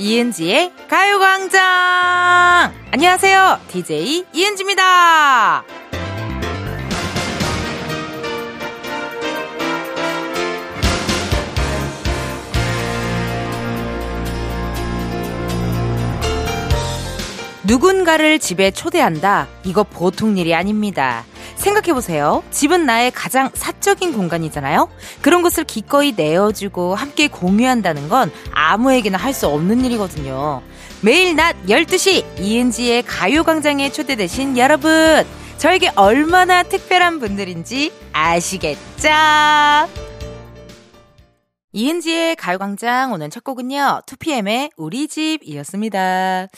이은지의 가요광장! 안녕하세요. DJ 이은지입니다. 누군가를 집에 초대한다. 이거 보통 일이 아닙니다. 생각해보세요. 집은 나의 가장 사적인 공간이잖아요? 그런 것을 기꺼이 내어주고 함께 공유한다는 건 아무에게나 할 수 없는 일이거든요. 매일 낮 12시 이은지의 가요광장에 초대되신 여러분. 저에게 얼마나 특별한 분들인지 아시겠죠? 이은지의 가요광장 오늘 첫 곡은요. 2PM의 우리 집이었습니다.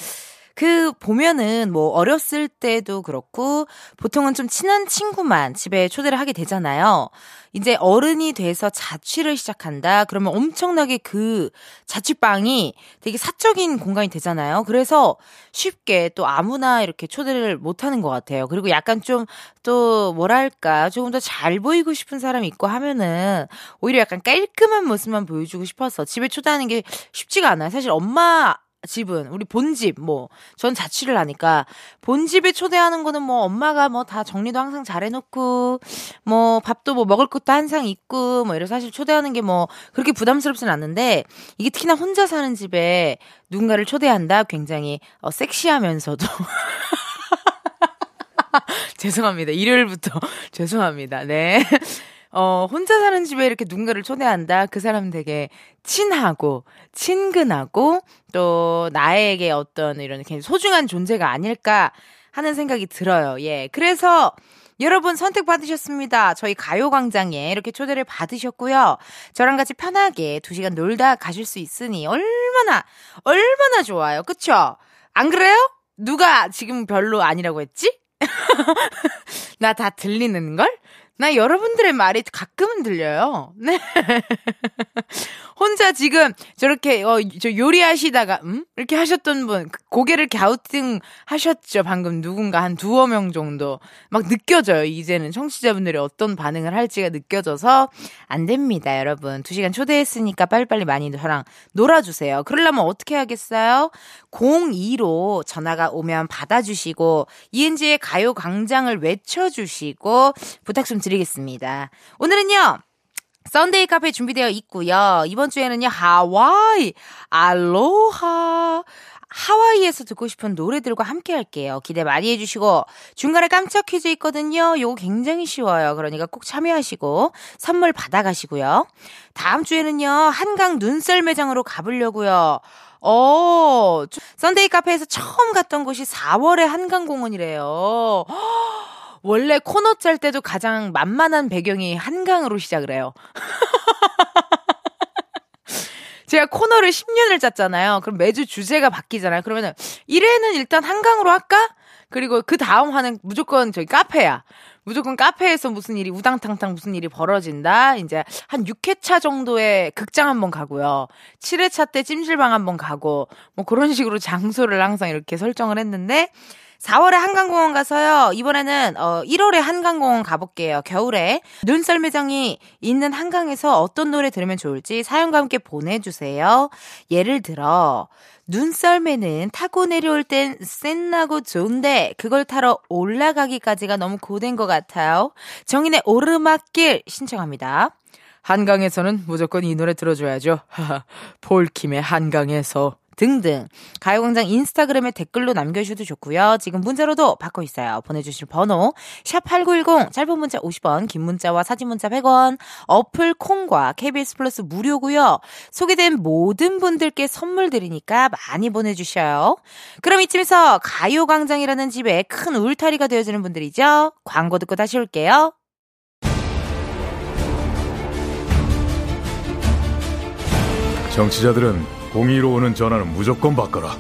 그 보면은 뭐 어렸을 때도 그렇고 보통은 좀 친한 친구만 집에 초대를 하게 되잖아요. 이제 어른이 돼서 자취를 시작한다. 그러면 엄청나게 그 자취방이 되게 사적인 공간이 되잖아요. 그래서 쉽게 또 아무나 이렇게 초대를 못 하는 것 같아요. 그리고 약간 좀 또 뭐랄까 조금 더 잘 보이고 싶은 사람이 있고 하면은 오히려 약간 깔끔한 모습만 보여주고 싶어서 집에 초대하는 게 쉽지가 않아요. 사실 엄마 집은 우리 본집 뭐 전 자취를 하니까 본집에 초대하는 거는 뭐 엄마가 뭐 다 정리도 항상 잘 해놓고 뭐 밥도 뭐 먹을 것도 항상 있고 뭐 이래서 사실 초대하는 게 뭐 그렇게 부담스럽진 않는데 이게 특히나 혼자 사는 집에 누군가를 초대한다? 굉장히 어 섹시하면서도. 죄송합니다. 일요일부터. 죄송합니다. 네 어, 혼자 사는 집에 이렇게 누군가를 초대한다. 그 사람 되게 친하고, 친근하고, 또 나에게 어떤 이런 소중한 존재가 아닐까 하는 생각이 들어요. 예. 그래서 여러분 선택 받으셨습니다. 저희 가요광장에 이렇게 초대를 받으셨고요. 저랑 같이 편하게 두 시간 놀다 가실 수 있으니 얼마나, 얼마나 좋아요. 그쵸? 안 그래요? 누가 지금 별로 아니라고 했지? 나 다 들리는걸? 나 여러분들의 말이 가끔은 들려요. 네. 혼자 지금 저렇게 어, 저 요리하시다가 음? 이렇게 하셨던 분그 고개를 갸우뚱 하셨죠. 방금 누군가 한 두어 명 정도 막 느껴져요. 이제는 청취자분들이 어떤 반응을 할지가 느껴져서 안 됩니다, 여러분. 두 시간 초대했으니까 빨리빨리 많이 저랑 놀아 주세요. 그러려면 어떻게 하겠어요? 02로 전화가 오면 받아 주시고 이은지의 가요 광장을 외쳐 주시고 부탁 좀 드리겠습니다. 오늘은요. 썬데이 카페 준비되어 있고요. 이번 주에는요, 하와이, 알로하. 하와이에서 듣고 싶은 노래들과 함께 할게요. 기대 많이 해주시고, 중간에 깜짝 퀴즈 있거든요. 요거 굉장히 쉬워요. 그러니까 꼭 참여하시고, 선물 받아가시고요. 다음 주에는요, 한강 눈썰매장으로 가보려고요. 어, 썬데이 카페에서 처음 갔던 곳이 4월의 한강공원이래요. 원래 코너 짤 때도 가장 만만한 배경이 한강으로 시작을 해요. 제가 코너를 10년을 짰잖아요. 그럼 매주 주제가 바뀌잖아요. 그러면은 1회는 일단 한강으로 할까? 그리고 그 다음 화는 무조건 저기 카페야. 무조건 카페에서 무슨 일이 우당탕탕 무슨 일이 벌어진다. 이제 한 6회차 정도의 극장 한번 가고요. 7회차 때 찜질방 한번 가고 뭐 그런 식으로 장소를 항상 이렇게 설정을 했는데 4월에 한강공원 가서요. 이번에는 어 1월에 한강공원 가볼게요. 겨울에 눈썰 매장이 있는 한강에서 어떤 노래 들으면 좋을지 사연과 함께 보내주세요. 예를 들어 눈썰매는 타고 내려올 땐 쌩나고 좋은데 그걸 타러 올라가기까지가 너무 고된 것 같아요. 정인의 오르막길 신청합니다. 한강에서는 무조건 이 노래 들어줘야죠. 폴킴의 한강에서. 등등 가요광장 인스타그램에 댓글로 남겨주셔도 좋고요. 지금 문자로도 받고 있어요. 보내주실 번호 샵 8910 짧은 문자 50원 긴 문자와 사진 문자 100원 어플 콩과 KBS 플러스 무료고요. 소개된 모든 분들께 선물 드리니까 많이 보내주셔요. 그럼 이쯤에서 가요광장이라는 집에 큰 울타리가 되어주는 분들이죠. 광고 듣고 다시 올게요. 정치자들은 02로 오는 전화는 무조건 바꿔라.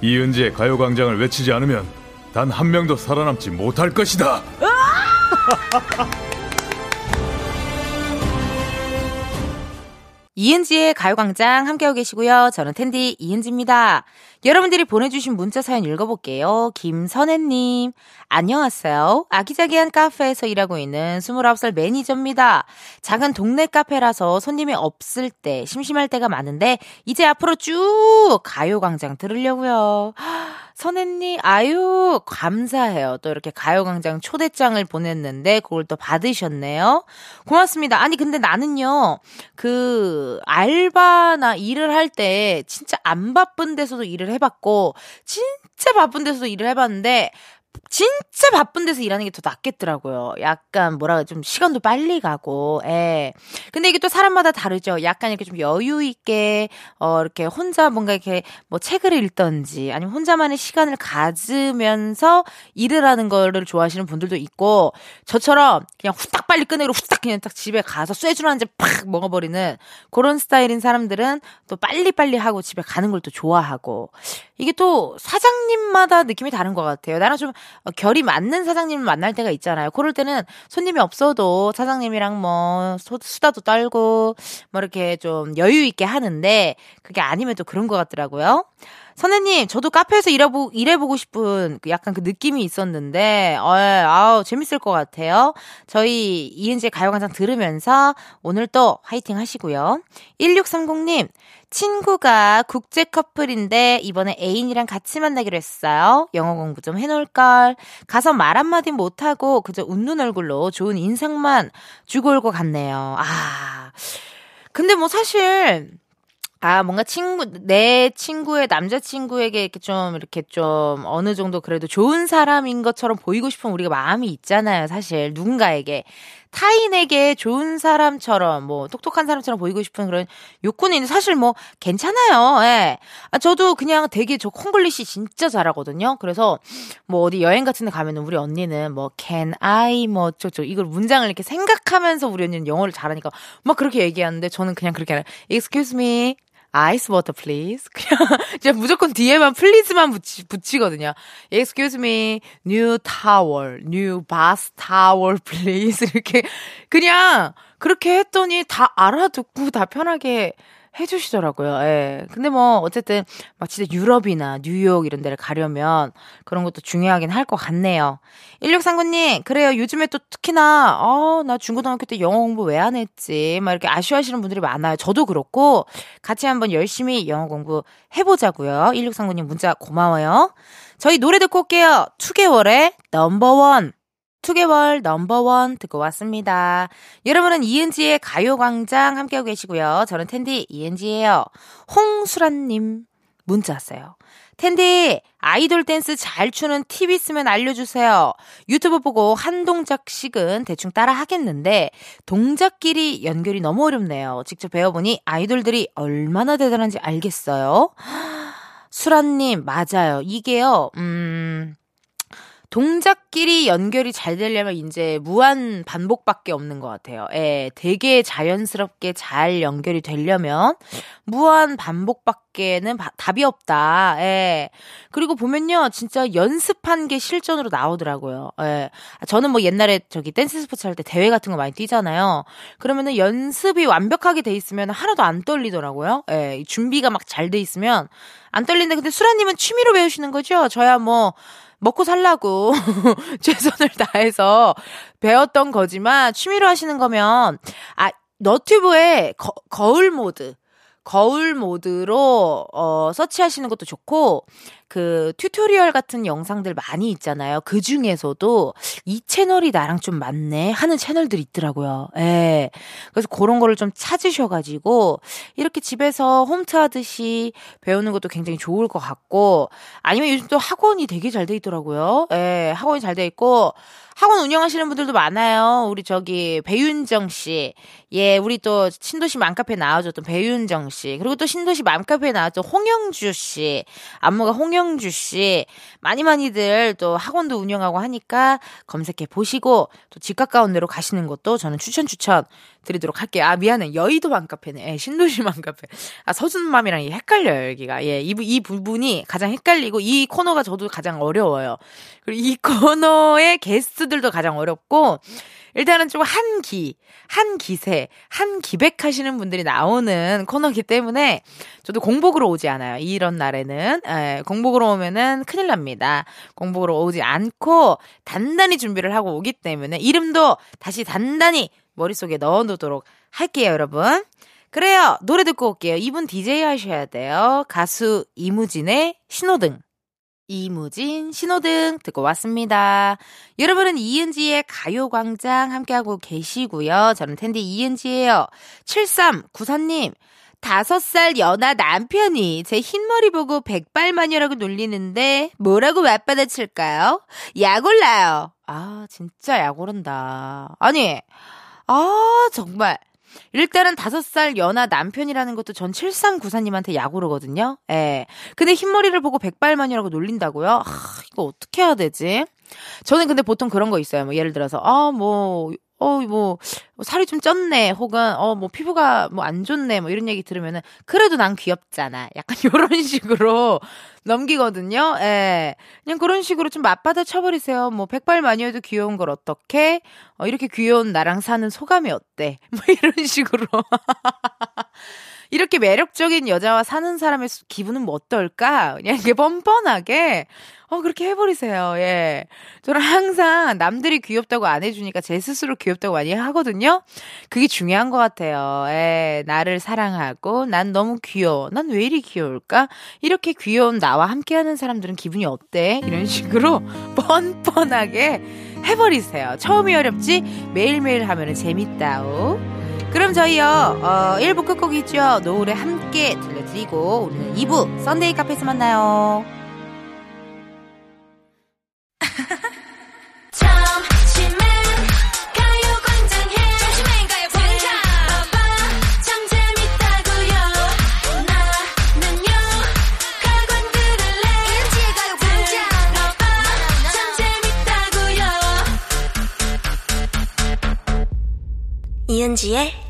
이은지의 가요광장을 외치지 않으면 단 한 명도 살아남지 못할 것이다. 이은지의 가요광장 함께하고 계시고요. 저는 텐디 이은지입니다. 여러분들이 보내주신 문자 사연 읽어볼게요. 김선혜님, 안녕하세요. 아기자기한 카페에서 일하고 있는 29살 매니저입니다. 작은 동네 카페라서 손님이 없을 때, 심심할 때가 많은데, 이제 앞으로 쭉 가요광장 들으려고요. 선혜님, 아유, 감사해요. 또 이렇게 가요광장 초대장을 보냈는데, 그걸 또 받으셨네요. 고맙습니다. 아니, 근데 나는요, 그, 알바나 일을 할 때, 진짜 안 바쁜 데서도 일을 해봤고, 진짜 바쁜 데서도 일을 해봤는데, 진짜 바쁜 데서 일하는 게 더 낫겠더라고요. 약간 뭐라 좀 시간도 빨리 가고. 예. 근데 이게 또 사람마다 다르죠. 약간 이렇게 좀 여유 있게 어 이렇게 혼자 뭔가 이렇게 뭐 책을 읽던지 아니면 혼자만의 시간을 가지면서 일을 하는 거를 좋아하시는 분들도 있고 저처럼 그냥 후딱 빨리 끝내고 후딱 그냥 딱 집에 가서 쇠줄 한 잔 팍 먹어 버리는 그런 스타일인 사람들은 또 빨리빨리 하고 집에 가는 걸 또 좋아하고 이게 또 사장님마다 느낌이 다른 것 같아요. 나랑 좀 어, 결이 맞는 사장님을 만날 때가 있잖아요. 그럴 때는 손님이 없어도 사장님이랑 뭐 수다도 떨고 뭐 이렇게 좀 여유 있게 하는데 그게 아니면 또 그런 것 같더라고요. 선생님, 저도 카페에서 일해보, 일해보고 싶은 그 약간 그 느낌이 있었는데, 어, 아우, 재밌을 것 같아요. 저희 이은지의 가요광장 들으면서 오늘 또 화이팅 하시고요. 1630님, 친구가 국제 커플인데 이번에 애인이랑 같이 만나기로 했어요. 영어 공부 좀 해놓을걸. 가서 말 한마디 못하고 그저 웃는 얼굴로 좋은 인상만 주고 올것 같네요. 아. 근데 뭐 사실 아, 뭔가 친구, 내 친구의 남자친구에게 이렇게 좀, 이렇게 좀, 어느 정도 그래도 좋은 사람인 것처럼 보이고 싶은 우리가 마음이 있잖아요, 사실. 누군가에게. 타인에게 좋은 사람처럼, 뭐, 똑똑한 사람처럼 보이고 싶은 그런 욕구는 있는데 사실 뭐, 괜찮아요, 예. 아, 저도 그냥 되게 저 콩글리시 진짜 잘하거든요. 그래서, 뭐, 어디 여행 같은 데 가면은 우리 언니는 뭐, can I, 뭐, 저, 저, 이걸 문장을 이렇게 생각하면서 우리 언니는 영어를 잘하니까 막 그렇게 얘기하는데 저는 그냥 그렇게 하는, excuse me, ice water please. 그냥 이제 무조건 뒤에만 please만 붙이, 붙이거든요. Excuse me, new towel, new bath towel please. 이렇게 그냥 그렇게 했더니 다 알아듣고 다 편하게 해주시더라고요. 예. 근데 뭐, 어쨌든, 막 진짜 유럽이나 뉴욕 이런 데를 가려면 그런 것도 중요하긴 할 것 같네요. 1639님, 그래요. 요즘에 또 특히나, 어, 나 중고등학교 때 영어 공부 왜 안 했지? 막 이렇게 아쉬워하시는 분들이 많아요. 저도 그렇고, 같이 한번 열심히 영어 공부 해보자고요. 1639님 문자 고마워요. 저희 노래 듣고 올게요. 2개월의 넘버원. 2개월 넘버원 듣고 왔습니다. 여러분은 이은지의 가요광장 함께하고 계시고요. 저는 텐디 이은지예요. 홍수란님 문자 왔어요. 텐디 아이돌 댄스 잘 추는 팁 있으면 알려주세요. 유튜브 보고 한 동작씩은 대충 따라 하겠는데 동작끼리 연결이 너무 어렵네요. 직접 배워보니 아이돌들이 얼마나 대단한지 알겠어요. 수란님 맞아요. 이게요. 음 동작끼리 연결이 잘 되려면 이제 무한 반복밖에 없는 것 같아요. 예, 되게 자연스럽게 잘 연결이 되려면 무한 반복밖에는 바, 답이 없다. 예. 그리고 보면요, 진짜 연습한 게 실전으로 나오더라고요. 예. 저는 뭐 옛날에 저기 댄스 스포츠 할 때 대회 같은 거 많이 뛰잖아요. 그러면은 연습이 완벽하게 돼 있으면 하나도 안 떨리더라고요. 예. 준비가 막 잘 돼 있으면 안 떨리는데 근데 수라님은 취미로 배우시는 거죠? 저야 뭐 먹고 살라고 최선을 다해서 배웠던 거지만 취미로 하시는 거면 아 너튜브에 거, 거울 모드 거울 모드로 어 search하시는 것도 좋고 그 tutorial 같은 영상들 많이 있잖아요. 그 중에서도 이 채널이 나랑 좀 맞네 하는 채널들이 있더라고요. 예. 그래서 그런 거를 좀 찾으셔가지고 이렇게 집에서 홈트 하듯이 배우는 것도 굉장히 좋을 것 같고 아니면 요즘 또 학원이 되게 잘 돼 있더라고요. 예. 학원이 잘 돼 있고 학원 운영하시는 분들도 많아요. 우리 저기 배윤정 씨. 예, 우리 또 신도시 맘카페 나와줬던 배윤정 씨. 그리고 또 신도시 맘카페에 나왔던 홍영주 씨. 안무가 홍영주 씨. 많이 많이들 또 학원도 운영하고 하니까 검색해 보시고 또 집 가까운 데로 가시는 것도 저는 추천 추천 드리도록 할게요. 아, 미안해. 여의도 맘카페네. 예, 신도시 맘카페. 아, 서준맘이랑 헷갈려요, 여기가. 예, 이, 이 부분이 가장 헷갈리고, 이 코너가 저도 가장 어려워요. 그리고 이 코너의 게스트들도 가장 어렵고, 일단은 좀 한기, 한기세, 한기백 하시는 분들이 나오는 코너기 때문에 저도 공복으로 오지 않아요. 이런 날에는. 에, 예, 공복으로 오면은 큰일 납니다. 공복으로 오지 않고 단단히 준비를 하고 오기 때문에 이름도 다시 단단히 머릿속에 넣어놓도록 할게요, 여러분. 그래요. 노래 듣고 올게요. 이분 DJ 하셔야 돼요. 가수 이무진의 신호등. 이무진 신호등 듣고 왔습니다. 여러분은 이은지의 가요광장 함께하고 계시고요. 저는 텐디 이은지예요. 7394님. 다섯 살 연하 남편이 제 흰머리 보고 백발마녀라고 놀리는데 뭐라고 맞받아칠까요? 약 올라요. 아 진짜 약 오른다. 아니 아 정말 일단은 다섯 살 연하 남편이라는 것도 전 7394님한테 야구르거든요. 예. 근데 흰머리를 보고 백발만이라고 놀린다고요? 아, 이거 어떻게 해야 되지? 저는 근데 보통 그런 거 있어요. 뭐 예를 들어서, 아, 뭐, 어, 뭐, 살이 좀 쪘네, 혹은, 어, 뭐, 피부가 뭐 안 좋네, 뭐 이런 얘기 들으면은, 그래도 난 귀엽잖아. 약간 요런 식으로 넘기거든요. 예. 그냥 그런 식으로 좀 맞받아 쳐버리세요. 뭐, 백발 마녀도 귀여운 걸 어떻게, 어, 이렇게 귀여운 나랑 사는 소감이 어때? 뭐 이런 식으로. 이렇게 매력적인 여자와 사는 사람의 기분은 뭐 어떨까? 그냥 이게 뻔뻔하게, 어, 그렇게 해버리세요. 예. 저는 항상 남들이 귀엽다고 안 해주니까 제 스스로 귀엽다고 많이 하거든요? 그게 중요한 것 같아요. 예. 나를 사랑하고, 난 너무 귀여워. 난 왜 이리 귀여울까? 이렇게 귀여운 나와 함께하는 사람들은 기분이 어때? 이런 식으로 뻔뻔하게 해버리세요. 처음이 어렵지? 매일매일 하면 재밌다오. 그럼 저희요, 어, 1부 끝곡이죠. 노을에 함께 들려드리고, 우리는 2부 썬데이 카페에서 만나요. 이은지의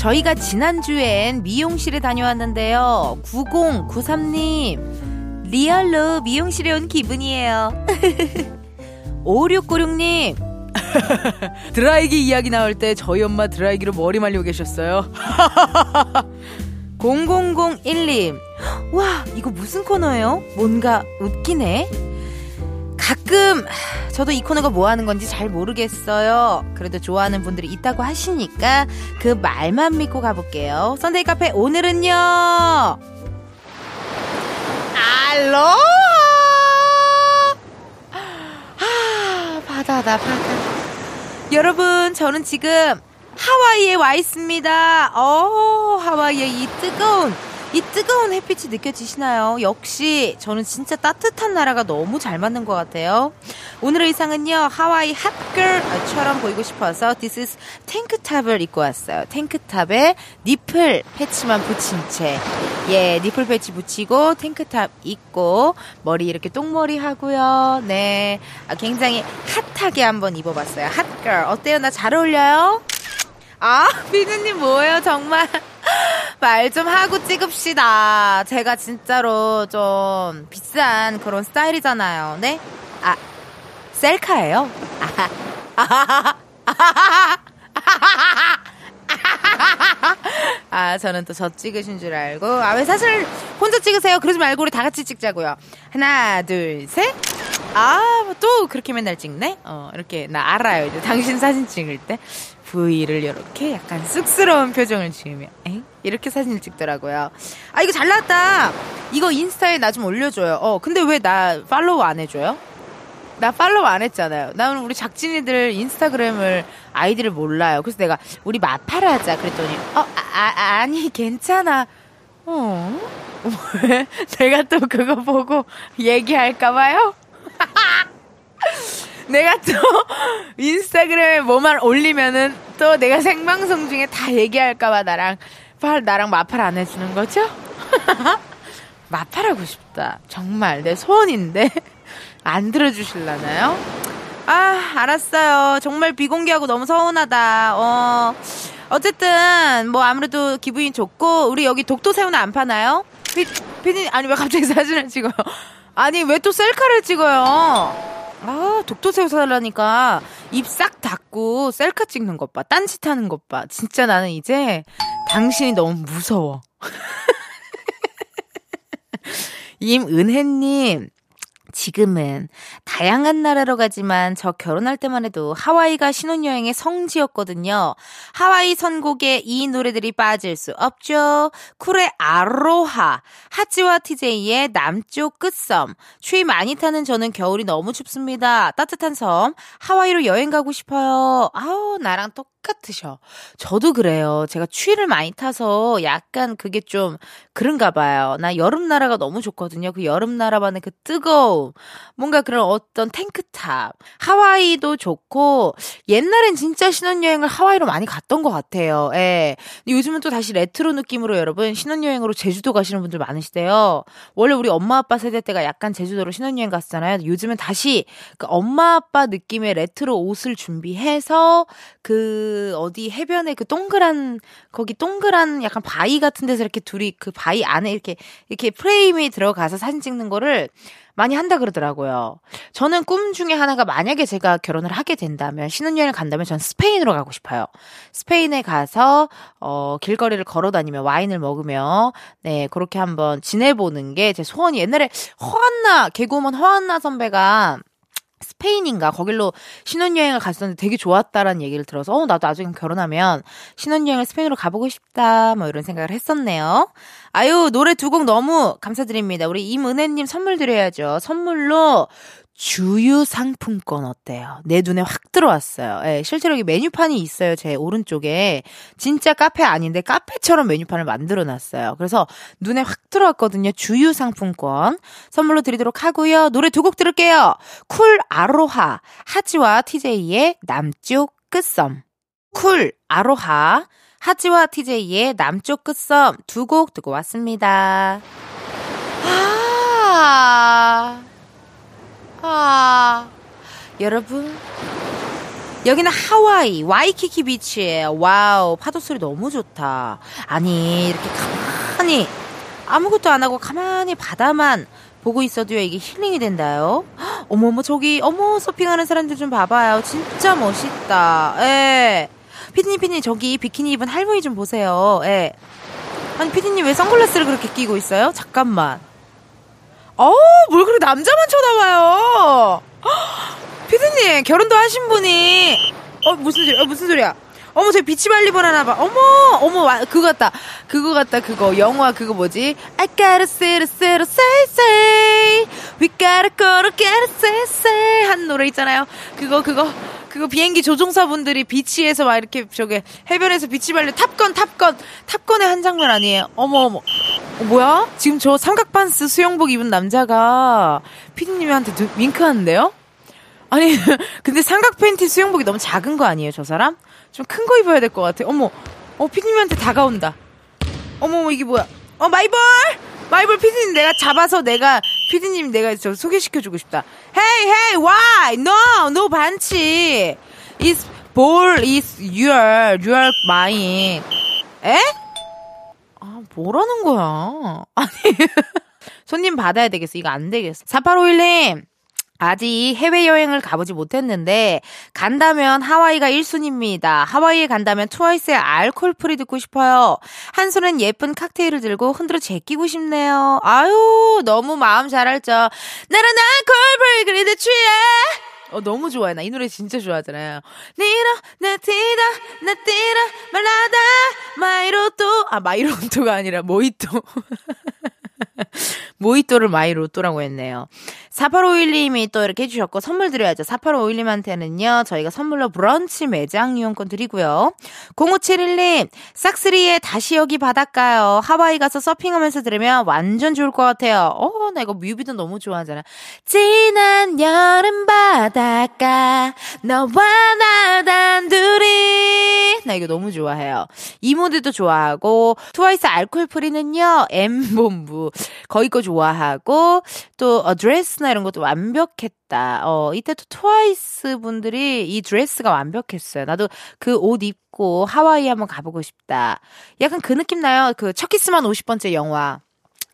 저희가 지난주엔 미용실에 다녀왔는데요. 9093님, 리얼로 미용실에 온 기분이에요. 5696님, 드라이기 이야기 나올 때 저희 엄마 드라이기로 머리 말리고 계셨어요. 0001님, 와, 이거 무슨 코너예요? 뭔가 웃기네? 가끔 저도 이 코너가 뭐 하는 건지 잘 모르겠어요. 그래도 좋아하는 분들이 있다고 하시니까 그 말만 믿고 가볼게요. 썬데이 카페 오늘은요. 알로하! 아, 바다다, 바다. 여러분, 저는 지금 하와이에 와 있습니다. 어, 하와이의 이 뜨거운 이 뜨거운 햇빛이 느껴지시나요? 역시 저는 진짜 따뜻한 나라가 너무 잘 맞는 것 같아요. 오늘의 의상은요 하와이 핫걸처럼 보이고 싶어서 This is 탱크탑을 입고 왔어요. 탱크탑에 니플 패치만 붙인 채, 예 니플 패치 붙이고 탱크탑 입고 머리 이렇게 똥머리 하고요. 네, 아, 굉장히 핫하게 한번 입어봤어요. 핫걸 어때요? 나 잘 어울려요? 아, 비누님 뭐예요, 정말. 말 좀 하고 찍읍시다. 제가 진짜로 좀 비싼 그런 스타일이잖아요. 네? 아, 셀카예요? 아, 저는 또 저 찍으신 줄 알고. 아, 왜 사실 혼자 찍으세요? 그러지 말고 우리 다 같이 찍자고요. 하나, 둘, 셋. 아, 뭐또 그렇게 맨날 찍네? 어, 이렇게, 나 알아요. 이제 당신 사진 찍을 때. V를 이렇게 약간 쑥스러운 표정을 지으며, 에? 이렇게 사진을 찍더라고요. 아, 이거 잘 나왔다! 이거 인스타에 나 좀 올려줘요. 어, 근데 왜 나 follow 안 해줘요? 나 follow 안 했잖아요. 나는 우리 작진이들 인스타그램을 아이디를 몰라요. 그래서 내가 우리 맞팔 하자 그랬더니 어 아, 아, 아니 괜찮아. 어? 왜? 내가 또 그거 보고 얘기할까봐요? 내가 또 인스타그램에 뭐만 올리면은 또 내가 생방송 중에 다 얘기할까봐 나랑 팔 나랑 마팔 안 해주는 거죠? 마팔하고 싶다. 정말 내 소원인데 안 들어주실라나요? 아 알았어요. 정말 비공개하고 너무 서운하다. 어 어쨌든 뭐 아무래도 기분이 좋고 우리 여기 독도 새우는 안 파나요? 피, 피디 아니 왜 갑자기 사진을 찍어요? 아니 왜 또 셀카를 찍어요? 아, 독도새우 사달라니까 입 싹 닫고 셀카 찍는 것 봐. 딴짓 하는 것 봐. 진짜 나는 이제 당신이 너무 무서워. 임은혜님, 지금은 다양한 나라로 가지만 저 결혼할 때만 해도 하와이가 신혼여행의 성지였거든요. 하와이 선곡에 이 노래들이 빠질 수 없죠. 쿨의 아로하, 하지와 TJ의 남쪽 끝섬. 추위 많이 타는 저는 겨울이 너무 춥습니다. 따뜻한 섬, 하와이로 여행 가고 싶어요. 아우, 나랑 똑 같으셔. 저도 그래요. 제가 추위를 많이 타서 약간 그게 좀 그런가 봐요. 나 여름 나라가 너무 좋거든요. 그 여름 나라만의 그 뜨거움. 뭔가 그런 어떤 탱크탑. 하와이도 좋고, 옛날엔 진짜 신혼여행을 하와이로 많이 갔던 것 같아요. 예. 요즘은 또 다시 레트로 느낌으로 여러분 신혼여행으로 제주도 가시는 분들 많으시대요. 원래 우리 엄마 아빠 세대 때가 약간 제주도로 신혼여행 갔잖아요. 요즘은 다시 그 엄마 아빠 느낌의 레트로 옷을 준비해서 그 어디 해변에 그 동그란 거기 동그란 약간 바위 같은 데서 이렇게 둘이 그 바위 안에 이렇게 이렇게 프레임이 들어가서 사진 찍는 거를 많이 한다 그러더라고요. 저는 꿈 중에 하나가 만약에 제가 결혼을 하게 된다면 신혼여행을 간다면 전 스페인으로 가고 싶어요. 스페인에 가서 어 길거리를 걸어 다니며 와인을 먹으며 네, 그렇게 한번 지내보는 게 제 소원이 옛날에 허한나 개그우먼 허한나 선배가 스페인인가 거길로 신혼여행을 갔었는데 되게 좋았다라는 얘기를 들어서 어 나도 나중에 결혼하면 신혼여행을 스페인으로 가보고 싶다 뭐 이런 생각을 했었네요. 아유 노래 두 곡 너무 감사드립니다. 우리 임은혜님 선물 드려야죠. 선물로 주유 상품권 어때요? 내 눈에 확 들어왔어요. 예, 실제로 여기 메뉴판이 있어요. 제 오른쪽에. 진짜 카페 아닌데 카페처럼 메뉴판을 만들어 놨어요. 그래서 눈에 확 들어왔거든요. 주유 상품권 선물로 드리도록 하고요. 노래 두 곡 들을게요. 쿨 아로하 하지와 TJ의 남쪽 끝섬. 쿨 아로하 하지와 TJ의 남쪽 끝섬 두 곡 듣고 왔습니다. 아. 아, 여러분. 여기는 하와이, 와이키키 비치예요. wow, 파도 소리 너무 좋다. 아니, 이렇게 가만히, 아무것도 안 하고 가만히 바다만 보고 있어도요, 이게 힐링이 된다요. 어머머, 저기, 어머, 서핑하는 사람들 좀 봐봐요. 진짜 멋있다. 예. 피디님, 피디님, 저기 비키니 입은 할머니 좀 보세요. 예. 아니, 피디님 왜 선글라스를 그렇게 끼고 있어요? 잠깐만. 어, 뭘 그렇게 남자만 쳐다봐요? 피디님, 결혼도 하신 분이, 어, 무슨 소리야, 어, 무슨 소리야? 어머, 저 비치발리볼 하나 봐. 어머, 어머, 와, 그거 같다. 그거 같다, 그거. 영화, 그거 뭐지? I gotta say, say, say, say. We gotta go to it, say, say. 한 노래 있잖아요. 그거, 그거. 그거 비행기 조종사분들이 비치에서 막 이렇게 저게 해변에서 비치발리 탑건 탑건 탑건의 한 장면 아니에요. 어머 어머. 어, 뭐야? 지금 저 삼각반스 수영복 입은 남자가 피디님한테 윙크하는데요? 아니 근데 삼각 팬티 수영복이 너무 작은 거 아니에요, 저 사람? 좀 큰 거 입어야 될 것 같아. 어머. 어 피디님한테 다가온다. 어머 이게 뭐야? 어 마이볼! 마이볼 피디님 내가 잡아서 내가 피디님 내가 저 소개시켜주고 싶다. Hey, hey, why? No, no 반치. Is ball is your, your mine. 에? 아, 뭐라는 거야? 아니, 손님 받아야 되겠어. 이거 안 되겠어. 4851님. 아직 해외여행을 가보지 못했는데 간다면 하와이가 1순위입니다. 하와이에 간다면 트와이스의 Alcohol-Free 듣고 싶어요. 한 손은 예쁜 칵테일을 들고 흔들어 제끼고 싶네요. 아유 너무 마음 잘 알죠. 나는 Alcohol-Free 근데 취해. 어, 너무 좋아해. 나 이 노래 진짜 좋아하잖아요. 니로, 나 티다, 내 테킬라, 마가리타, 마이로또. 아, 마이로또가 아니라 모히또. 모히또를 마이 로또라고 했네요. 4851님이 또 이렇게 해주셨고, 선물 드려야죠. 4851님한테는요, 저희가 선물로 브런치 매장 이용권 드리고요. 0571님, 싹쓰리의 다시 여기 바닷가요. 하와이 가서 서핑하면서 들으면 완전 좋을 것 같아요. 어, 나 이거 뮤비도 너무 좋아하잖아. 지난 여름 바닷가, 너와 나 단둘이. 나 이거 너무 좋아해요. 이모들도 좋아하고, 트와이스 Alcohol-Free는요, M본부. 거기 거 좋아하고, 또, 어, 드레스나 이런 것도 완벽했다. 어, 이때 또 트와이스 분들이 이 드레스가 완벽했어요. 나도 그 옷 입고 하와이 한번 가보고 싶다. 약간 그 느낌 나요. 그 첫 키스만 50번째 영화.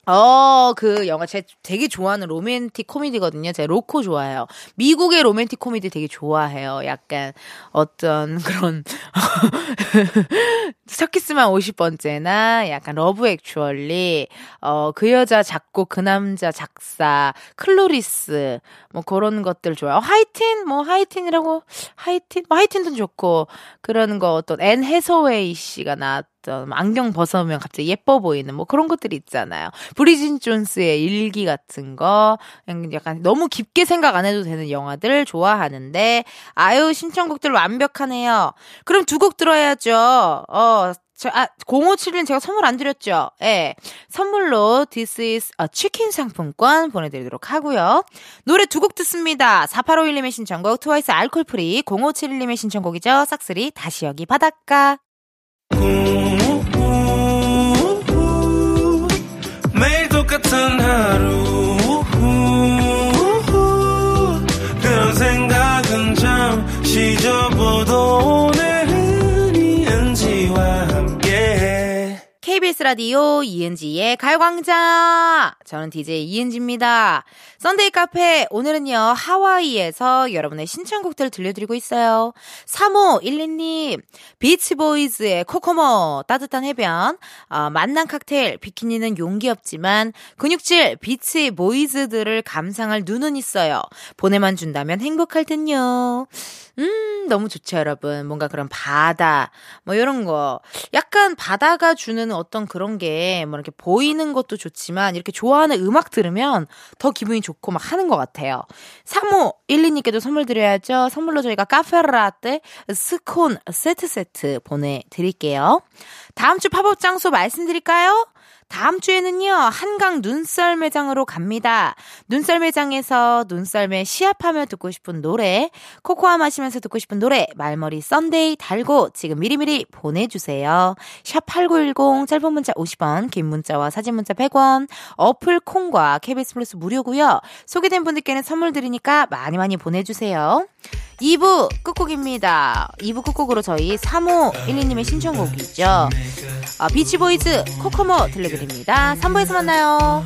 어, 그 영화 제가 되게 좋아하는 로맨틱 코미디거든요. 제가 로코 좋아해요. 미국의 로맨틱 코미디 되게 좋아해요. 약간 어떤 그런 첫 키스만 50번째나 약간 Love Actually 어, 그 여자 작곡 그 남자 작사 Clueless 뭐 그런 것들 좋아요. 하이틴 뭐 하이틴이라고 하이틴 뭐 하이틴도 좋고 그런 거 어떤 앤 해서웨이 씨가 나왔 어떤 안경 벗으면 갑자기 예뻐 보이는 뭐 그런 것들이 있잖아요. 브리짓 존스의 일기 같은 거 약간 너무 깊게 생각 안 해도 되는 영화들 좋아하는데 아유 신청곡들 완벽하네요. 그럼 두 곡 들어야죠. 어 저, 아, 0571은 제가 선물 안 드렸죠? 예. 네. 선물로 This is a chicken 상품권 보내드리도록 하고요. 노래 두 곡 듣습니다. 4851님의 신청곡 트와이스 Alcohol-Free 0571님의 신청곡이죠. 싹쓰리 다시 여기 바닷가. 매 KBS 라디오 이은지의 가요광장. 저는 DJ 이은지입니다. 썬데이 카페 오늘은요 하와이에서 여러분의 신청곡들 들려드리고 있어요. 3512님 비치보이즈의 코코모 따뜻한 해변 어, 만난 칵테일 비키니는 용기 없지만 근육질 비치보이즈들을 감상할 눈은 있어요. 보내만 준다면 행복할 듯요. 음 너무 좋죠 여러분. 뭔가 그런 바다 뭐 이런 거 약간 바다가 주는 어떤 그런 게 뭐 이렇게 보이는 것도 좋지만 이렇게 좋아하는 음악 들으면 더 기분이 좋고 막 하는 것 같아요. 3호 12님께도 선물 드려야죠. 선물로 저희가 카페라떼 스콘 세트 세트 보내드릴게요. 다음 주 팝업 장소 말씀드릴까요? 다음 주에는요, 한강 눈썰매장으로 갑니다. 눈썰매장에서 눈썰매 시합하며 듣고 싶은 노래, 코코아 마시면서 듣고 싶은 노래, 말머리 썬데이 달고 지금 미리미리 보내주세요. 샵8910, 짧은 문자 50원, 긴 문자와 사진 문자 100원, 어플 콩과 KBS 플러스 무료고요 소개된 분들께는 선물 드리니까 많이 많이 보내주세요. 2부 끝곡입니다. 2부 끝곡으로 저희 3512님의 신청곡이죠. 아, 비치보이즈 코코모 들려드립니다. 3부에서 만나요.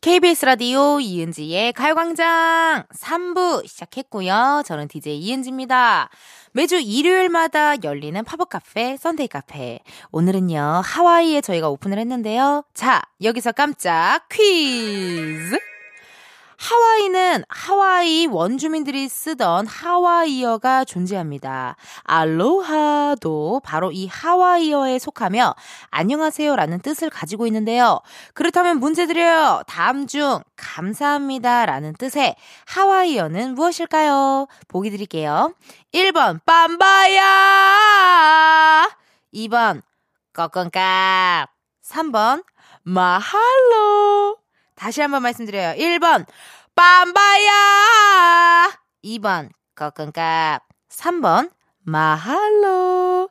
KBS 라디오 이은지의 가요광장 3부 시작했고요. 저는 DJ 이은지입니다. 매주 일요일마다 열리는 팝업 카페, 썬데이 카페. 오늘은요, 하와이에 저희가 오픈을 했는데요. 자, 여기서 깜짝 퀴즈! 하와이는 하와이 원주민들이 쓰던 하와이어가 존재합니다. aloha도 바로 이 하와이어에 속하며 안녕하세요라는 뜻을 가지고 있는데요. 그렇다면 문제 드려요. 다음 중 감사합니다라는 뜻의 하와이어는 무엇일까요? 보기 드릴게요. 1번 빰바야 2번 꺼건깝 3번 마할로 다시 한번 말씀드려요. 1번 빰바야! 2번 꺼건깝 3번 Mahalo.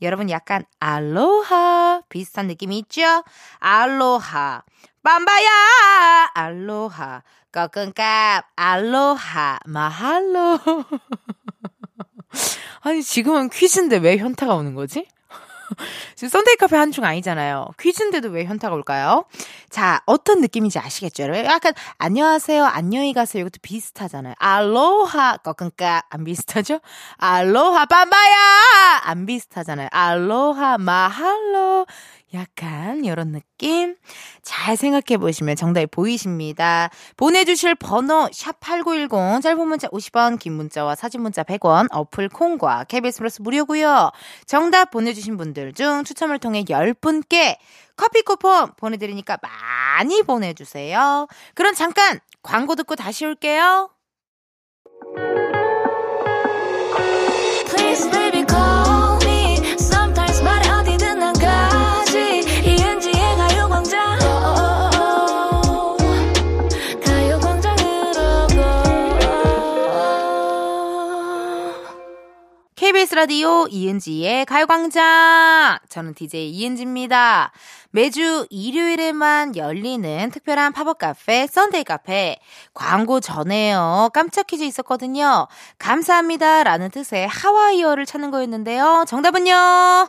여러분 약간 알로하 비슷한 느낌이 있죠? 알로하. 빰바야! 알로하 꺼건깝 aloha mahalo. 아니 지금은 퀴즈인데 왜 현타가 오는 거지? 지금 썬데이 카페 한중 아니잖아요. 퀴즈인데도 왜 현타가 올까요? 자, 어떤 느낌인지 아시겠죠? 여러분? 약간 안녕하세요, 안녕히 가세요. 이것도 비슷하잖아요. 알로하 꺼끈까 안 비슷하죠? 알로하 빠바야 안 비슷하잖아요. 알로하 마할로 약간 이런 느낌 잘 생각해 보시면 정답이 보이십니다. 보내주실 번호 샵 8910 짧은 문자 50원 긴 문자와 사진 문자 100원 어플 콩과 KBS 플러스 무료고요. 정답 보내주신 분들 중 추첨을 통해 10분께 커피 쿠폰 보내드리니까 많이 보내주세요. 그럼 잠깐 광고 듣고 다시 올게요. 라디오 이은지의 가요광장. 저는 DJ 이은지입니다. 매주 일요일에만 열리는 특별한 팝업 카페, 썬데이 카페. 광고 전에요. 깜짝 퀴즈 있었거든요. 감사합니다. 라는 뜻의 하와이어를 찾는 거였는데요. 정답은요.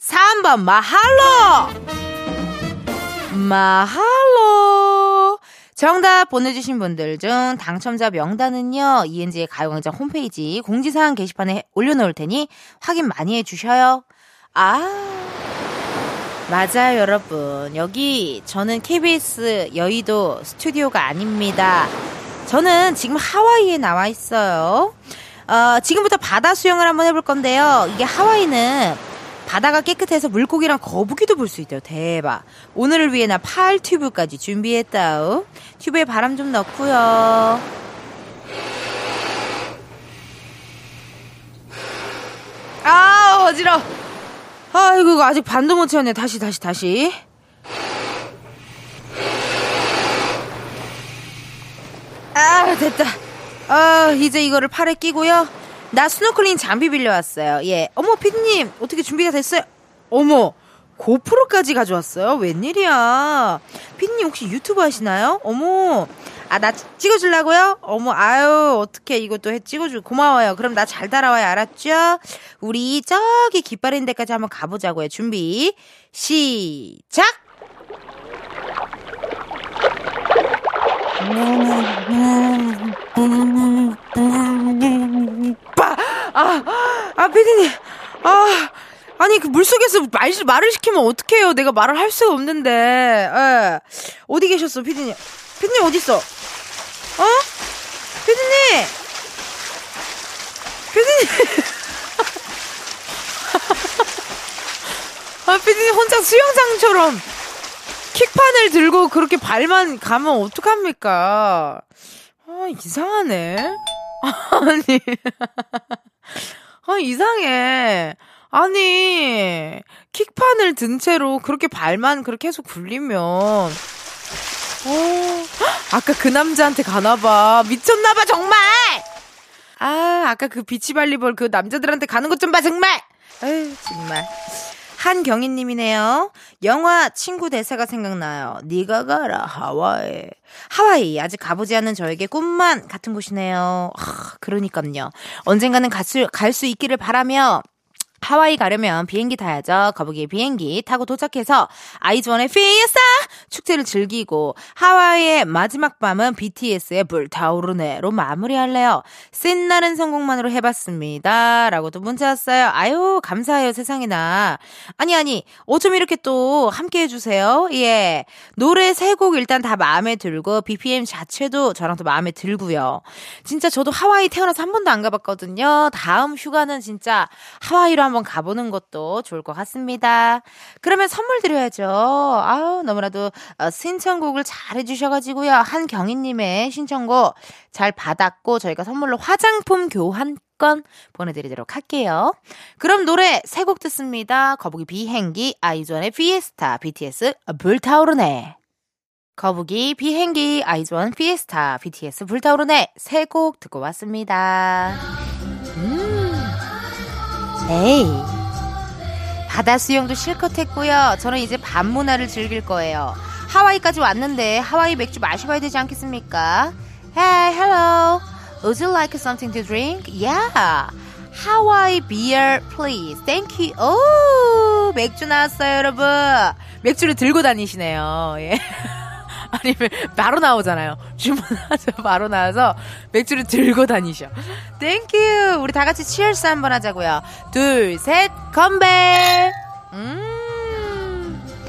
3번, mahalo! Mahalo! 정답 보내주신 분들 중 당첨자 명단은요, 이은지의 가요광장 홈페이지 공지사항 게시판에 올려놓을 테니 확인 많이 해주셔요. 아, 맞아요, 여러분. 여기 저는 KBS 여의도 스튜디오가 아닙니다. 저는 지금 하와이에 나와 있어요. 어, 지금부터 바다 수영을 한번 해볼 건데요. 이게 하와이는 바다가 깨끗해서 물고기랑 거북이도 볼 수 있대요. 대박. 오늘을 위해 나 팔 튜브까지 준비했다우. 튜브에 바람 좀 넣고요. 아, 어지러. 아이고, 이거 아직 반도 못 채웠네. 다시, 다시, 다시. 아, 됐다. 아, 이제 이거를 팔에 끼고요. 나 스노클링 장비 빌려왔어요. 예. 어머, 피디님, 어떻게 준비가 됐어요? 어머, 고프로까지 가져왔어요? 웬일이야. 피디님 혹시 유튜브 하시나요? 어머, 아, 나 찍어주려고요? 어머, 아유, 어떻게 이것도 해 찍어주고 고마워요. 그럼 나 잘 따라와요. 알았죠? 우리 저기 깃발 있는 데까지 한번 가보자고요. 준비, 시작! 빠! 아, 아, 피디님. 아, 아니, 그 물속에서 말, 말을 시키면 어떡해요. 내가 말을 할 수가 없는데. 예. 어디 계셨어, 피디님? 피디님 어딨어? 어? 피디님! 피디님! 아, 피디님 혼자 수영장처럼 킥판을 들고 그렇게 발만 가면 어떡합니까? 아, 이상하네. 아니. 아, 이상해. 아니, 킥판을 든 채로 그렇게 발만 그렇게 계속 굴리면, 어, 아까 그 남자한테 가나봐. 미쳤나봐, 정말! 아, 아까 그 비치발리볼 그 남자들한테 가는 것 좀 봐, 정말! 에휴, 정말. 한경희님이네요. 영화 친구 대사가 생각나요. 네가 가라 하와이. 하와이 아직 가보지 않은 저에게 꿈만 같은 곳이네요. 아, 그러니까요. 언젠가는 갈수 있기를 바라며 하와이 가려면 비행기 타야죠. 거북이 비행기 타고 도착해서 아이즈원의 피에스타 축제를 즐기고 하와이의 마지막 밤은 BTS의 불타오르네로 마무리할래요. 신나는 성공만으로 해봤습니다. 라고도 문자 왔어요. 아유 감사해요 세상에나. 아니 아니 어쩜 이렇게 또 함께 해주세요. 예 노래 세 곡 일단 다 마음에 들고 BPM 자체도 저랑 또 마음에 들고요. 진짜 저도 하와이 태어나서 한 번도 안 가봤거든요. 다음 휴가는 진짜 하와이로 한번 가보는 것도 좋을 것 같습니다. 그러면 선물 드려야죠. 아우, 너무나도 어, 신청곡을 잘 해주셔가지고요. 한경희님의 신청곡 잘 받았고, 저희가 선물로 화장품 교환 권 보내드리도록 할게요. 그럼 노래 세 곡 듣습니다. 거북이 비행기, 아이즈원의 피에스타, BTS 불타오르네. 거북이, 비행기, 아이즈원, 피에스타, BTS 불타오르네 세 곡 듣고 왔습니다. 에이. 바다 수영도 실컷 했고요. 저는 이제 밤 문화를 즐길 거예요. 하와이까지 왔는데 하와이 맥주 마셔봐야 되지 않겠습니까? Hey, hello. Would you like something to drink? Yeah. 하와이 비어 please. Thank you. 오, 맥주 나왔어요, 여러분. 맥주를 들고 다니시네요. 예. 아니면 바로 나오잖아요. 주문하죠. 바로 나와서 맥주를 들고 다니셔. Thank you. 우리 다 같이 cheers 한번 하자고요. 둘, 셋, 컴백. 음.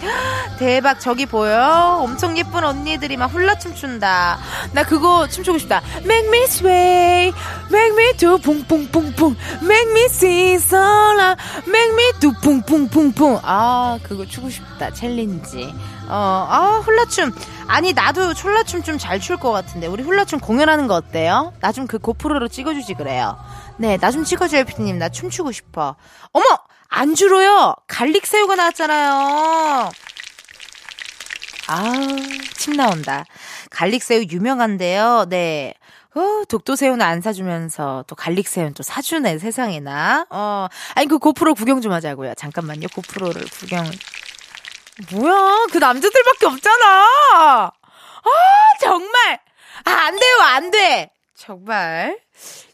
대박 저기 보여? 엄청 예쁜 언니들이 막 훌라춤 춘다. 나 그거 춤추고 싶다. Make me sway, make me do 뿡뿡뿡뿡, make me sing sola, make me do 뿡뿡뿡뿡. 아 그거 추고 싶다. 챌린지. 어, 아 훌라춤. 아니 나도 훌라춤 좀 잘 출 것 같은데 우리 훌라춤 공연하는 거 어때요? 나 좀 그 고프로로 찍어주지 그래요. 네, 나 좀 찍어줘요, 피디님. 나 춤추고 싶어. 어머! 안주로요! Garlic 새우가 나왔잖아요. 아우, 침 나온다. Garlic새우 유명한데요. 네. 어, 독도새우는 안 사주면서 또 garlic새우는 또 사주네, 세상에나. 어, 아니, 그 고프로 구경 좀 하자고요. 잠깐만요. 고프로를 구경. 뭐야, 그 남자들밖에 없잖아! 아, 정말! 아, 안 돼요, 안 돼! 정말.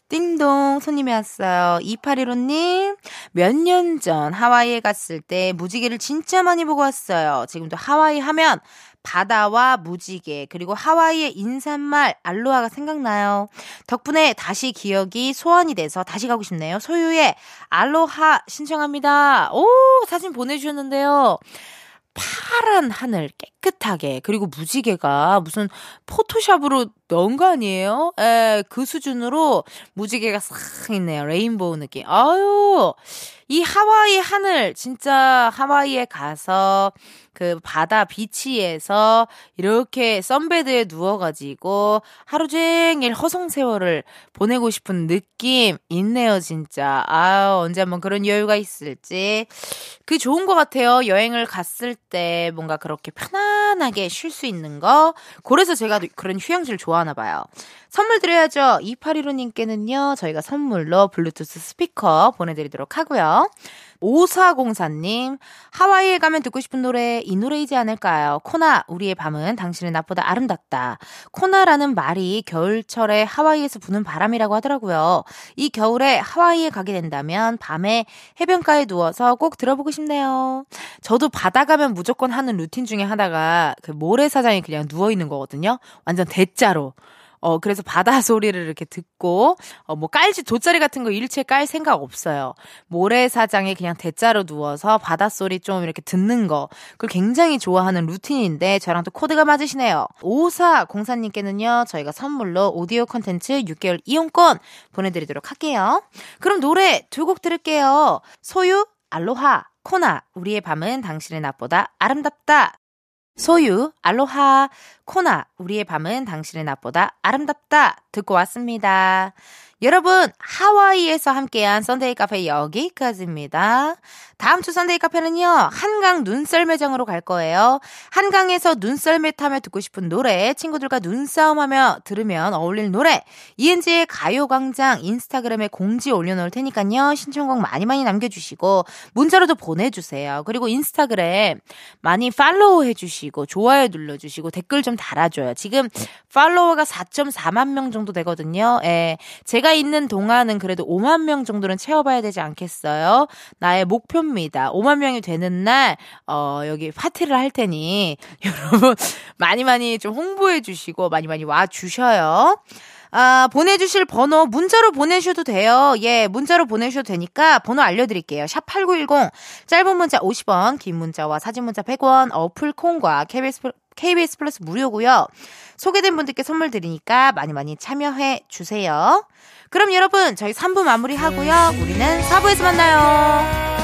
띵동, 손님이 왔어요. 2815님, 몇 년 전 하와이에 갔을 때 무지개를 진짜 많이 보고 왔어요. 지금도 하와이 하면 바다와 무지개, 그리고 하와이의 인사말 알로하가 생각나요. 덕분에 다시 기억이 소환이 돼서 다시 가고 싶네요. 소유의 알로하 신청합니다. 오, 사진 보내주셨는데요. 파란 하늘 깨끗하게 그리고 무지개가 무슨 포토샵으로 넣은 거 아니에요? 에, 그 수준으로 무지개가 싹 있네요. 레인보우 느낌. 아유, 이 하와이 하늘 진짜 하와이에 가서 그 바다 비치에서 이렇게 썬베드에 누워가지고 하루 종일 허송 세월을 보내고 싶은 느낌 있네요, 진짜. 아유, 언제 한번 그런 여유가 있을지. 그 좋은 것 같아요. 여행을 갔을 때 뭔가 그렇게 편안하게 쉴 수 있는 거. 그래서 제가 그런 휴양지를 좋아하나 봐요. 선물 드려야죠. 2815님께는요, 저희가 선물로 블루투스 스피커 보내드리도록 하고요. 5404님, 하와이에 가면 듣고 싶은 노래, 이 노래이지 않을까요? 코나, 우리의 밤은 당신의 낮보다 아름답다. 코나라는 말이 겨울철에 하와이에서 부는 바람이라고 하더라고요. 이 겨울에 하와이에 가게 된다면 밤에 해변가에 누워서 꼭 들어보고 싶네요. 저도 바다 가면 무조건 하는 루틴 중에 하나가 그 모래사장에 그냥 누워있는 거거든요. 완전 대자로. 어, 그래서 바다 소리를 이렇게 듣고, 어, 뭐 깔지, 돗자리 같은 거 일체 깔 생각 없어요. 모래사장에 그냥 대자로 누워서 바닷소리 좀 이렇게 듣는 거. 그걸 굉장히 좋아하는 루틴인데, 저랑 또 코드가 맞으시네요. 5404님께는요, 저희가 선물로 오디오 콘텐츠 6개월 이용권 보내드리도록 할게요. 그럼 노래 두 곡 들을게요. 소유, 알로하, 코나, 우리의 밤은 당신의 낮보다 아름답다. 소유, 알로하, 코나, 우리의 밤은 당신의 낮보다 아름답다. 듣고 왔습니다. 여러분, 하와이에서 함께한 썬데이 카페 여기까지입니다. 다음 주 썬데이 카페는요, 한강 눈썰매장으로 갈 거예요. 한강에서 눈썰매 타며 듣고 싶은 노래, 친구들과 눈싸움하며 들으면 어울릴 노래, 이은지의 가요광장 인스타그램에 공지 올려놓을 테니까요, 신청곡 많이 많이 남겨주시고, 문자로도 보내주세요. 그리고 인스타그램 많이 팔로우 해주시고, 좋아요 눌러주시고, 댓글 좀 달아줘요. 지금 팔로워가 4.4만 명 정도 되거든요. 예. 제가 있는 동안은 그래도 5만 명 정도는 채워봐야 되지 않겠어요? 나의 목표 입니다. 5만 명이 되는 날, 어, 여기 파티를 할 테니, 여러분, 많이 많이 좀 홍보해 주시고, 많이 많이 와 주셔요. 아, 보내주실 번호 문자로 보내셔도 돼요. 예, 문자로 보내셔도 되니까 번호 알려드릴게요. 샵 8910, 짧은 문자 50원, 긴 문자와 사진 문자 100원, 어플 콩과 KBS, 플- KBS 플러스 무료고요. 소개된 분들께 선물 드리니까 많이 많이 참여해 주세요. 그럼 여러분, 저희 3부 마무리 하고요. 우리는 4부에서 만나요.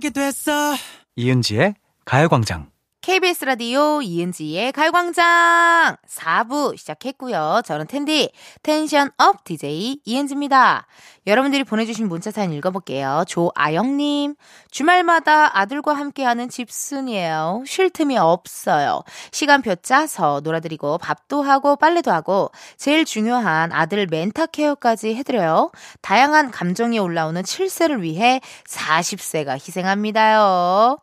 하게 됐어 이은지의 가요광장. KBS 라디오 이은지의 가요광장 4부 시작했고요. 저는 텐디 tension up DJ 이은지입니다. 여러분들이 보내주신 문자 사연 읽어볼게요. 조아영님 주말마다 아들과 함께하는 집순이에요. 쉴 틈이 없어요. 시간표 짜서 놀아드리고 밥도 하고 빨래도 하고 제일 중요한 아들 mental care까지 해드려요. 다양한 감정이 올라오는 7세를 위해 40세가 희생합니다요.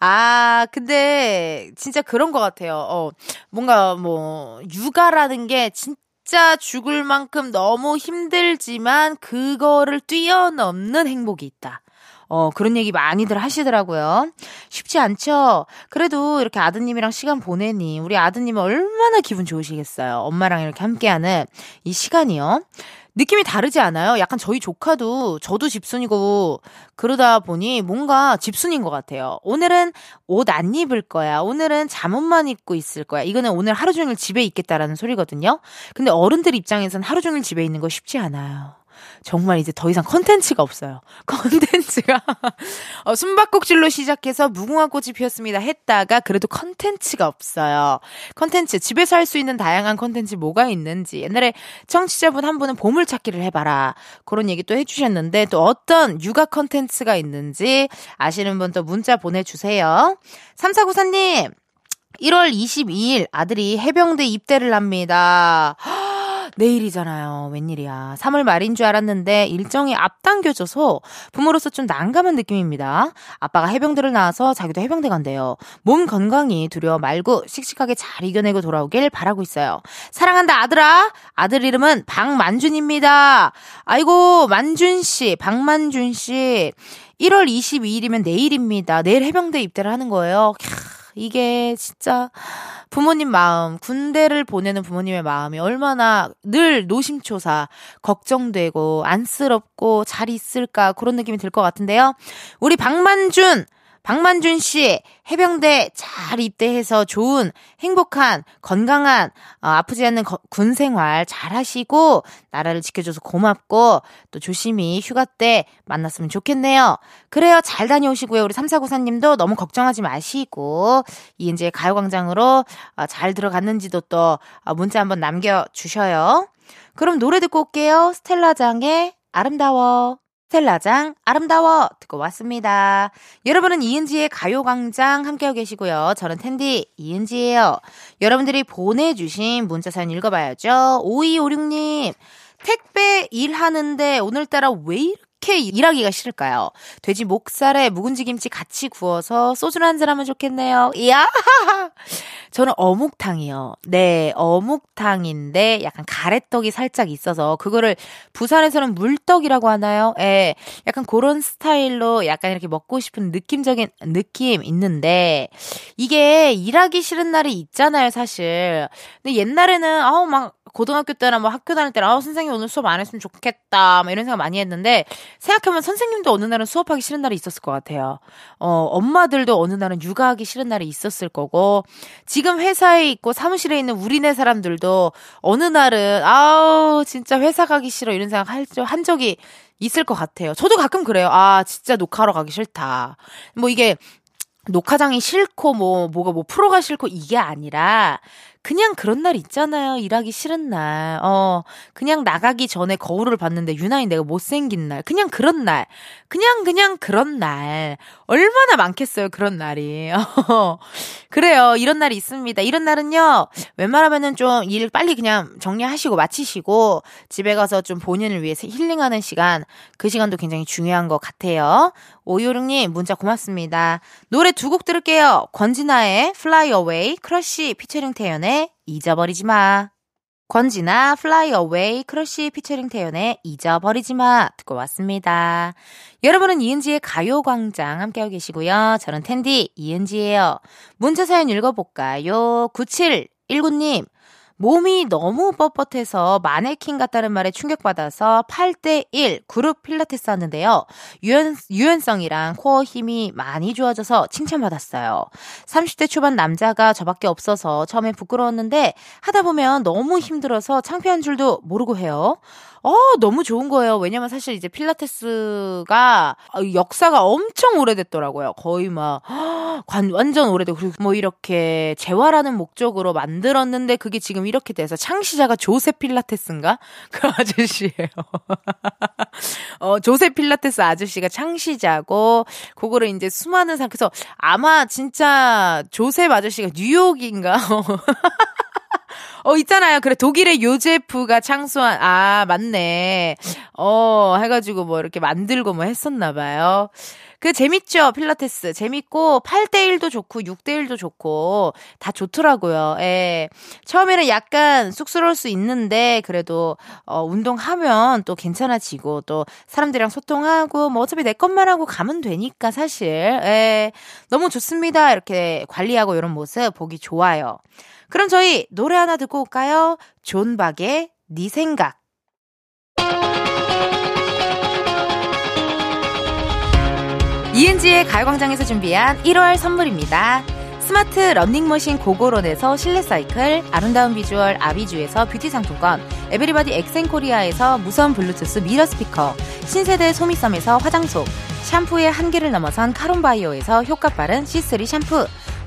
아, 근데 진짜 그런 것 같아요. 어, 뭔가 뭐, 육아라는 게 진짜 죽을 만큼 너무 힘들지만 그거를 뛰어넘는 행복이 있다. 어, 그런 얘기 많이들 하시더라고요. 쉽지 않죠? 그래도 이렇게 아드님이랑 시간 보내니 우리 아드님은 얼마나 기분 좋으시겠어요. 엄마랑 이렇게 함께하는 이 시간이요. 느낌이 다르지 않아요? 약간 저희 조카도 저도 집순이고 그러다 보니 뭔가 집순인 것 같아요. 오늘은 옷 안 입을 거야. 오늘은 잠옷만 입고 있을 거야. 이거는 오늘 하루 종일 집에 있겠다라는 소리거든요. 근데 어른들 입장에선 하루 종일 집에 있는 거 쉽지 않아요. 정말 이제 더 이상 컨텐츠가 없어요. 컨텐츠가 어, 숨바꼭질로 시작해서 무궁화 꽃이 피었습니다 했다가 그래도 컨텐츠가 없어요. 컨텐츠 집에서 할 수 있는 다양한 컨텐츠 뭐가 있는지 옛날에 청취자분 한 분은 보물찾기를 해봐라 그런 얘기 또 해주셨는데 또 어떤 육아 컨텐츠가 있는지 아시는 분 또 문자 보내주세요. 삼사구사님 1월 22일 아들이 해병대 입대를 합니다. 내일이잖아요. 웬일이야. 3월 말인 줄 알았는데 일정이 앞당겨져서 부모로서 좀 난감한 느낌입니다. 아빠가 해병대를 나와서 자기도 해병대 간대요. 몸 건강이 두려워 말고 씩씩하게 잘 이겨내고 돌아오길 바라고 있어요. 사랑한다 아들아. 아들 이름은 박만준입니다. 아이고 만준 씨, 박만준 씨. 1월 22일이면 내일입니다. 내일 해병대 입대를 하는 거예요. 캬, 이게 진짜 부모님 마음, 군대를 보내는 부모님의 마음이 얼마나 늘 노심초사, 걱정되고, 안쓰럽고, 잘 있을까, 그런 느낌이 들 것 같은데요. 우리 박만준, 박만준 씨, 해병대 잘 입대해서 좋은, 행복한, 건강한, 어, 아프지 않는 거- 군 생활 잘 하시고, 나라를 지켜줘서 고맙고, 또 조심히 휴가 때 만났으면 좋겠네요. 그래요. 잘 다녀오시고요. 우리 삼사구사님도 너무 걱정하지 마시고, 이은지의 가요광장으로 어, 잘 들어갔는지도 또 어, 문자 한번 남겨주셔요. 그럼 노래 듣고 올게요. 스텔라장의 아름다워. 스텔라장 아름다워 듣고 왔습니다. 여러분은 이은지의 가요광장 함께하고 계시고요. 저는 텐디 이은지예요. 여러분들이 보내주신 문자 사연 읽어봐야죠. 5256님 택배 일하는데 오늘따라 왜 이렇게 일하기가 싫을까요? 돼지 목살에 묵은지 김치 같이 구워서 소주를 한잔 하면 좋겠네요. 이야! 저는 어묵탕이요. 네, 어묵탕인데 약간 가래떡이 살짝 있어서 그거를 부산에서는 물떡이라고 하나요? 예. 약간 그런 스타일로 약간 이렇게 먹고 싶은 느낌적인 느낌 있는데 이게 일하기 싫은 날이 있잖아요, 사실. 근데 옛날에는 아우 막 고등학교 때나 뭐 학교 다닐 때는 아우 선생님 오늘 수업 안 했으면 좋겠다 막 이런 생각 많이 했는데 생각해보면 선생님도 어느 날은 수업하기 싫은 날이 있었을 것 같아요. 어, 엄마들도 어느 날은 육아하기 싫은 날이 있었을 거고 지금 회사에 있고 사무실에 있는 우리네 사람들도 어느 날은 아우 진짜 회사 가기 싫어 이런 생각 할, 적- 한 적이 있을 것 같아요. 저도 가끔 그래요. 아 진짜 녹화하러 가기 싫다. 뭐 이게 녹화장이 싫고 뭐 뭐가 뭐 프로가 싫고 이게 아니라 그냥 그런 날 있잖아요. 일하기 싫은 날. 어, 그냥 나가기 전에 거울을 봤는데 유난히 내가 못생긴 날. 그냥 그런 날. 그냥 그냥 그런 날. 얼마나 많겠어요. 그런 날이. 그래요. 이런 날이 있습니다. 이런 날은요. 웬만하면은 좀 일 빨리 그냥 정리하시고 마치시고 집에 가서 좀 본인을 위해서 힐링하는 시간. 그 시간도 굉장히 중요한 것 같아요. 오요릉님 문자 고맙습니다. 노래 두 곡 들을게요. 권진아의 Fly Away, 크러쉬 피처링 태연의 잊어버리지 마. 권진아 Fly Away, 크러쉬 피처링 태연의 잊어버리지 마 듣고 왔습니다. 여러분은 이은지의 가요광장 함께하고 계시고요. 저는 은디 이은지예요. 문자 사연 읽어볼까요? 9719님 몸이 너무 뻣뻣해서 마네킹 같다는 말에 충격받아서 8대1 그룹 필라테스 하는데요. 유연, 유연성이랑 코어 힘이 많이 좋아져서 칭찬받았어요. 30대 초반 남자가 저밖에 없어서 처음에 부끄러웠는데 하다 보면 너무 힘들어서 창피한 줄도 모르고 해요. 어, 너무 좋은 거예요. 왜냐면 사실 이제 필라테스가 역사가 엄청 오래됐더라고요. 거의 막, 관, 완전 오래되고, 그리고 뭐 이렇게 재활하는 목적으로 만들었는데 그게 지금 이렇게 돼서 창시자가 조세 필라테스인가? 그 아저씨예요. 어, 조세 필라테스 아저씨가 창시자고, 그거를 이제 수많은 사람, 그래서 아마 진짜 조셉 아저씨가 뉴욕인가? 어, 있잖아요. 그래, 독일의 요제프가 창수한, 아, 맞네. 어, 해가지고 뭐 이렇게 만들고 뭐 했었나봐요. 그 재밌죠? 필라테스. 재밌고, 8대1도 좋고, 6대1도 좋고, 다 좋더라고요. 예. 처음에는 약간 쑥스러울 수 있는데, 그래도, 어, 운동하면 또 괜찮아지고, 또 사람들이랑 소통하고, 뭐 어차피 내 것만 하고 가면 되니까, 사실. 예. 너무 좋습니다. 이렇게 관리하고 이런 모습 보기 좋아요. 그럼 저희 노래 하나 듣고 올까요? 존박의 네 생각. 이은지의 가요광장에서 준비한 1월 선물입니다. 스마트 러닝머신 고고론에서 실내 사이클, 아름다운 비주얼 아비주에서 뷰티 상품권, 에브리바디 엑센코리아에서 무선 블루투스 미러 스피커, 신세대 소미섬에서 화장솜, 샴푸의 한계를 넘어선 카론바이오에서 효과 빠른 C3 샴푸,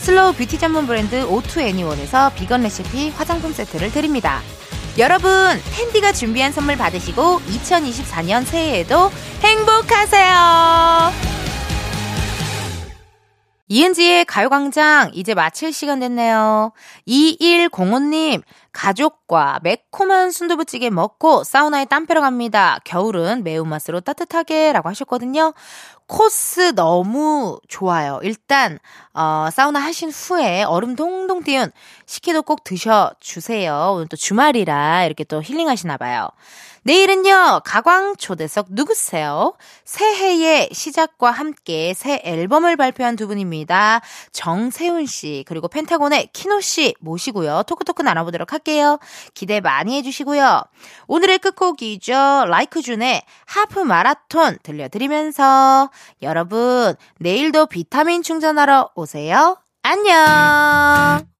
슬로우 뷰티 전문 브랜드 오투 애니원에서 비건 레시피 화장품 세트를 드립니다. 여러분, 텐디가 준비한 선물 받으시고 2024년 새해에도 행복하세요. 이은지의 가요광장 이제 마칠 시간 됐네요. 2105님, 가족과 매콤한 순두부찌개 먹고 사우나에 땀 빼러 갑니다. 겨울은 매운맛으로 따뜻하게 라고 하셨거든요. 코스 너무 좋아요. 일단, 어, 사우나 하신 후에 얼음 동동 띄운 식혜도 꼭 드셔 주세요. 오늘 또 주말이라 이렇게 또 힐링하시나 봐요. 내일은요, 가광 초대석 누구세요? 새해의 시작과 함께 새 앨범을 발표한 두 분입니다. 정세훈 씨, 그리고 펜타곤의 키노 씨 모시고요. 토크토크 나눠보도록 할게요. 기대 많이 해주시고요. 오늘의 끝곡이죠. 라이크준의 하프 마라톤 들려드리면서 여러분, 내일도 비타민 충전하러 오세요. 안녕!